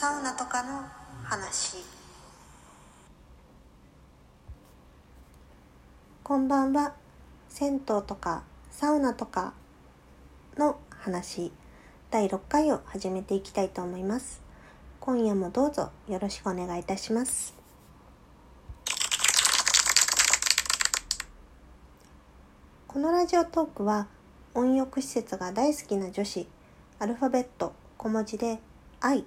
サウナとかの話。こんばんは。銭湯とかサウナとかの話。第6回を始めていきたいと思います。今夜もどうぞよろしくお願いいたします。このラジオトークは温浴施設が大好きな女子。アルファベット小文字で I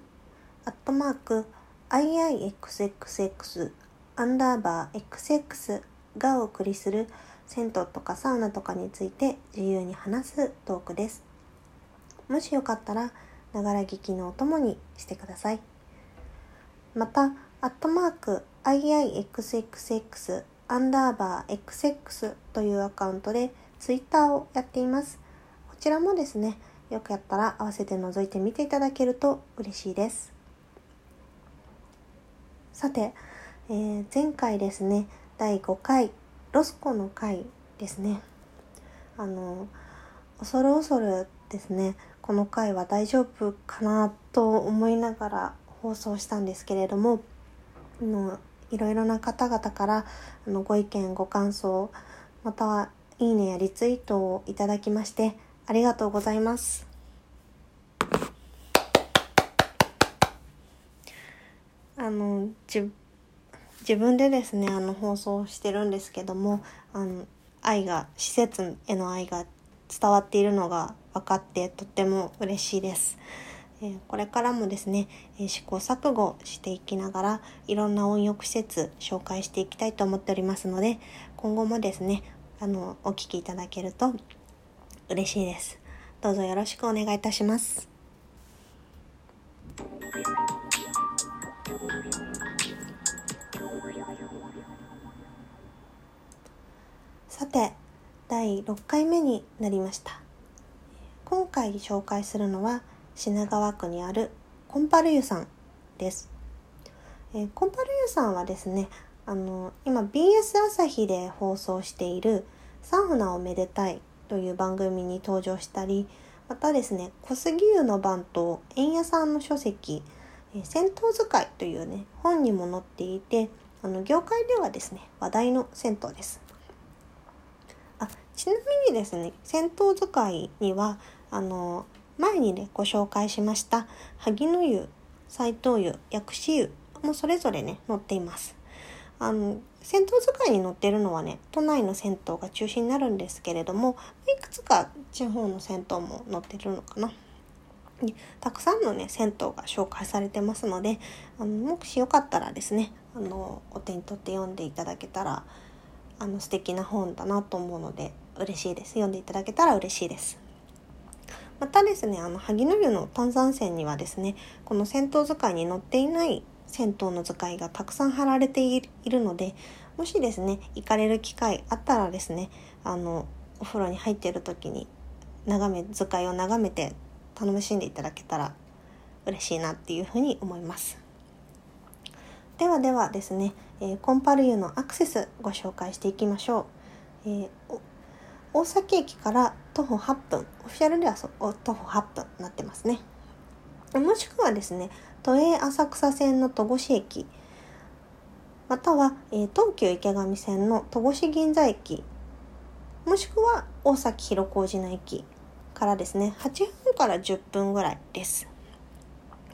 アットマーク IIXXX アンダーバー XX がお送りする銭湯とかサウナとかについて自由に話すトークです。もしよかったら、ながら聞きのお供にしてください。また、アットマーク IIXXX アンダーバー XX というアカウントでツイッターをやっています。こちらもですね、よくやったら合わせて覗いてみていただけると嬉しいです。さて、えー、前回ですね、第5回、ロスコの回ですね。あの、恐る恐るですね、この回は大丈夫かなと思いながら放送したんですけれども、のいろいろな方々からあのご意見、ご感想、またはいいねやリツイートをいただきましてありがとうございます。あの自分でですねあの放送してるんですけどもあの愛が施設への愛が伝わっているのが分かってとっても嬉しいです。え、これからもですね、え、試行錯誤していきながらいろんな温浴施設紹介していきたいと思っておりますので今後もですねあのお聞きいただけると嬉しいです。どうぞよろしくお願いいたします。さて第6回目になりました。今回紹介するのは品川区にあるコンパル湯さんです、えー、コンパル湯さんはですねあの今 BS 朝日で放送している「サウナをめでたい」という番組に登場したりまたですね小杉湯の番と円屋さんの書籍「銭湯使い」というね本にも載っていてあの業界ではですね話題の銭湯です。ちなみにですね、戦闘使いには、あの、前にね、ご紹介しました、萩野湯、斎藤湯、薬師湯もそれぞれね、載っています。あの、銭湯使いに載ってるのはね、都内の銭湯が中心になるんですけれども、いくつか地方の銭湯も載ってるのかな。たくさんのね、銭湯が紹介されてますので、あのもしよかったらですね、あの、お手に取って読んでいただけたら、あの、素敵な本だなと思うので、嬉しいです。読んでいただけたら嬉しいです。またですねあの萩野湯の炭酸泉にはですねこの銭湯使いに載っていない銭湯の使いがたくさん貼られているのでもしですね行かれる機会あったらですねあのお風呂に入っている時に眺め使いを眺めて楽しんでいただけたら嬉しいなっていうふうに思います。ではではですね、えー、コンパル湯のアクセスご紹介していきましょう、えー大崎駅から徒歩8分オフィシャルでは徒歩8分になってますね。もしくはですね都営浅草線の戸越駅または、えー、東急池上線の戸越銀座駅もしくは大崎広小路の駅からですね8分から10分ぐらいです、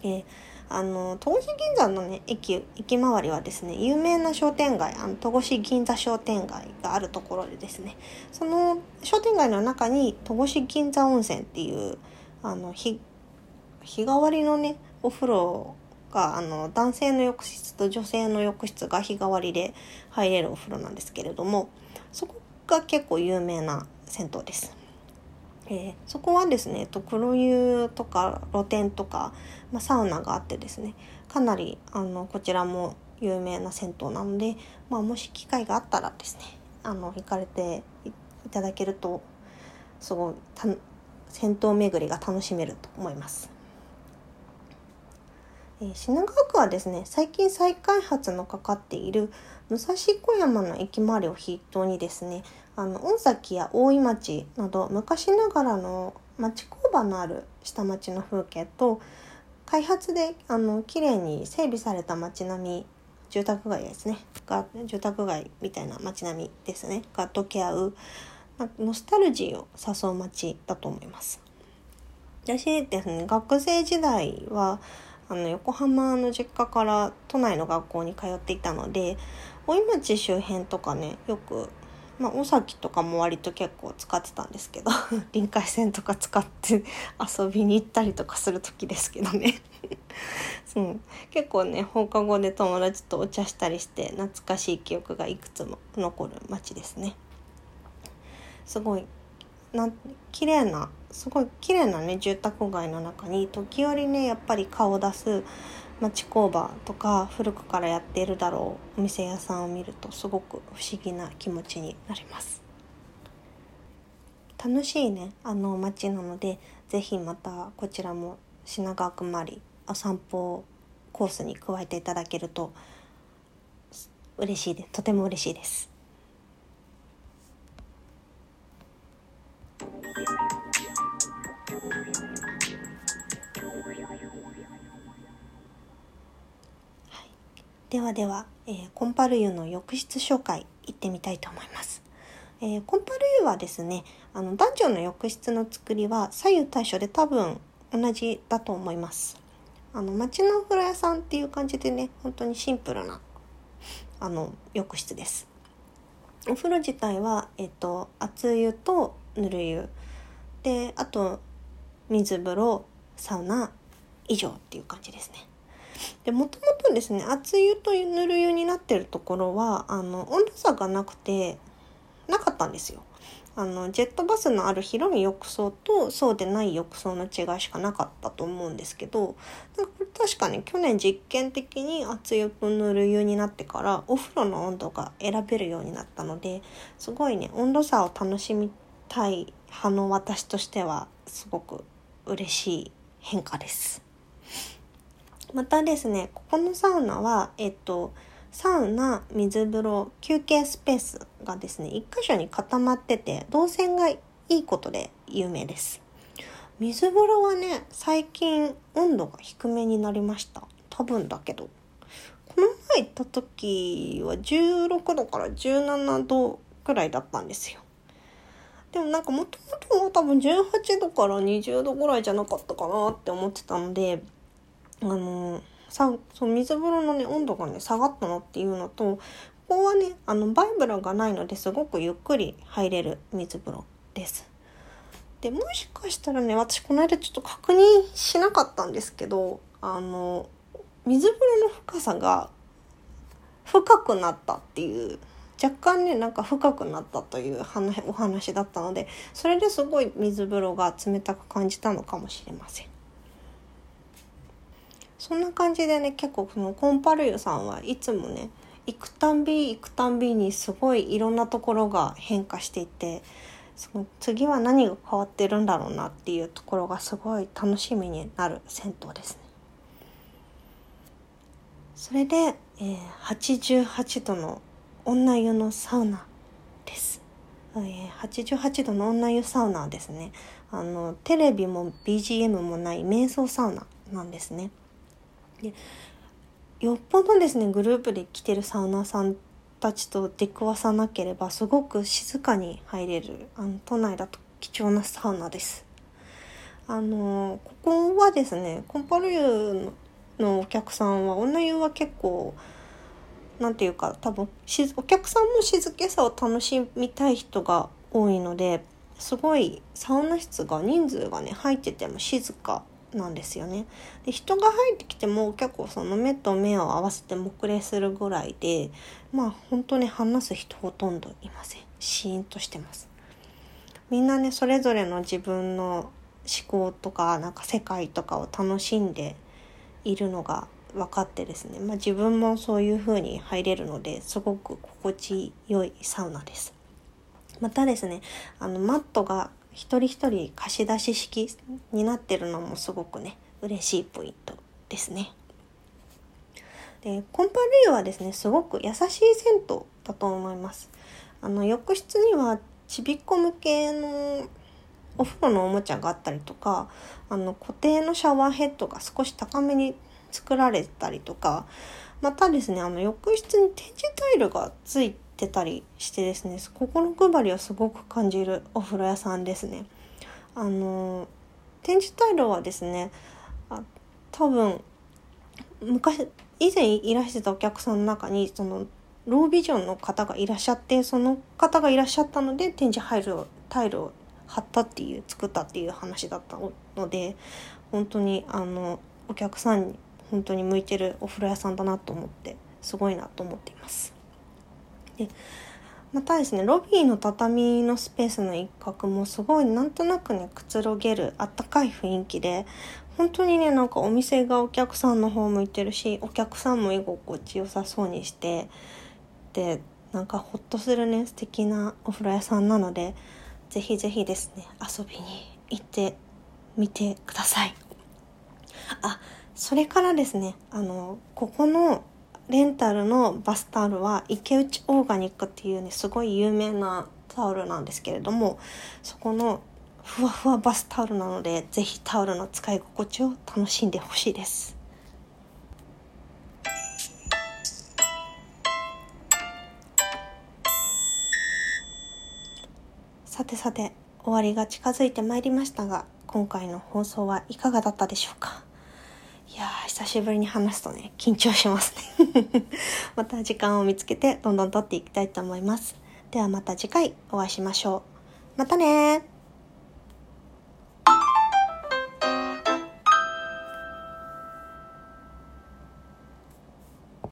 えーあの、戸越銀座のね、駅、駅周りはですね、有名な商店街、あの、戸越銀座商店街があるところでですね、その商店街の中に戸越銀座温泉っていう、あの、日、日替わりのね、お風呂が、あの、男性の浴室と女性の浴室が日替わりで入れるお風呂なんですけれども、そこが結構有名な銭湯です。えー、そこはですね、えっと黒湯とか露天とか、まあ、サウナがあってですねかなりあのこちらも有名な銭湯なので、まあ、もし機会があったらですねあの行かれていただけるとすごい銭湯巡りが楽しめると思います。えー、品川区はですね最近再開発のかかっている武蔵小山の駅周りを筆頭にですねあの御崎や大井町など昔ながらの町工場のある下町の風景と開発であの綺麗に整備された街並み住宅街ですね。が住宅街みたいな街並みですね。が溶け合うノスタルジーを誘う街だと思います。私ですね学生時代はあの横浜の実家から都内の学校に通っていたので大井町周辺とかねよくまあ、大崎とかも割と結構使ってたんですけど 臨海線とか使って 遊びに行ったりとかする時ですけどね。そう、結構ね放課後で友達とお茶したりして懐かしい記憶がいくつも残る街ですね。すごいな綺麗なすごい綺麗なね住宅街の中に時折ねやっぱり顔を出す町工場とか古くからやっているだろうお店屋さんを見るとすごく不思議な気持ちになります。楽しいねあの街なので是非またこちらも品川区まりお散歩コースに加えていただけると嬉しいです。とても嬉しいです。ではでは、えー、コンパル湯の浴室紹介行ってみたいと思います。えー、コンパル湯はですね、あの男女の浴室の作りは左右対称で多分同じだと思います。あの町のお風呂屋さんっていう感じでね、本当にシンプルなあの浴室です。お風呂自体は、えっと、熱湯とぬる湯であと水風呂サウナ以上っていう感じですね。でもともとですね熱湯とぬる湯になってるところはあの温度差がなくてなかったんですよ。あのジェットバスのある広い浴槽とそうでない浴槽の違いしかなかったと思うんですけどか確かに去年実験的に熱湯とぬる湯になってからお風呂の温度が選べるようになったのですごいね温度差を楽しみたい派の私としてはすごく嬉しい変化です。またですね、ここのサウナは、えっと、サウナ、水風呂、休憩スペースがですね、一箇所に固まってて、動線がいいことで有名です。水風呂はね、最近温度が低めになりました。多分だけど。この前行った時は16度から17度くらいだったんですよ。でもなんかもともとは多分18度から20度ぐらいじゃなかったかなって思ってたので、あのさそう水風呂のね温度がね下がったのっていうのとここはねあのバイブラがないのですごくゆっくり入れる水風呂です。でもしかしたらね私この間ちょっと確認しなかったんですけどあの水風呂の深さが深くなったっていう若干ねなんか深くなったというお話だったのでそれですごい水風呂が冷たく感じたのかもしれません。そんな感じでね結構そのコンパル湯さんはいつもね行くたんび行くたんびにすごいいろんなところが変化していてその次は何が変わってるんだろうなっていうところがすごい楽しみになる銭湯ですね。それで、えー、88度の女湯のサウナです。えー、88度の女湯サウナはですねあのテレビも BGM もない瞑想サウナなんですね。でよっぽどですねグループで来てるサウナさんたちと出くわさなければすごく静かに入れるあの都内だと貴重なサウナです。あのここはですねコンパル湯のお客さんは女湯は結構何て言うか多分お客さんも静けさを楽しみたい人が多いのですごいサウナ室が人数がね入ってても静かなんですよね。で人が入ってきても結構その目と目を合わせて黙礼するぐらいでまあ本当に話す人ほとんどいません。シーンとしてます。みんなねそれぞれの自分の思考とかなんか世界とかを楽しんでいるのが分かってですね、まあ、自分もそういう風に入れるのですごく心地よいサウナです。またですねあのマットが一人一人貸し出し式になってるのもすごくね嬉しいポイントですね。でコンパル湯はですねすごく優しい銭湯だと思います。あの浴室にはちびっこ向けのお風呂のおもちゃがあったりとかあの固定のシャワーヘッドが少し高めに作られたりとかまたですねあの浴室に展示タイルがついてたりしてですね心配りをすごく感じるお風呂屋さんですね。あの展示タイルはですねあ多分昔以前いらしてたお客さんの中にそのロービジョンの方がいらっしゃってその方がいらっしゃったので展示入るタイルを貼ったっていう作ったっていう話だったので本当にあのお客さんに本当に向いてるお風呂屋さんだなと思ってすごいなと思っています。でまたですねロビーの畳のスペースの一角もすごいなんとなくねくつろげるあったかい雰囲気で本当にねなんかお店がお客さんの方向いてるしお客さんも居心地よさそうにしてでなんかほっとするね素敵なお風呂屋さんなのでぜひぜひですね遊びに行ってみてください。あそれからですねあのここのレンタルのバスタオルは池内オーガニックっていうねすごい有名なタオルなんですけれどもそこのふわふわバスタオルなのでぜひタオルの使い心地を楽しんでほしいです。さてさて終わりが近づいてまいりましたが今回の放送はいかがだったでしょうか？いやー久しぶりに話すとね緊張しますね。また時間を見つけてどんどん撮っていきたいと思います。ではまた次回お会いしましょう。またね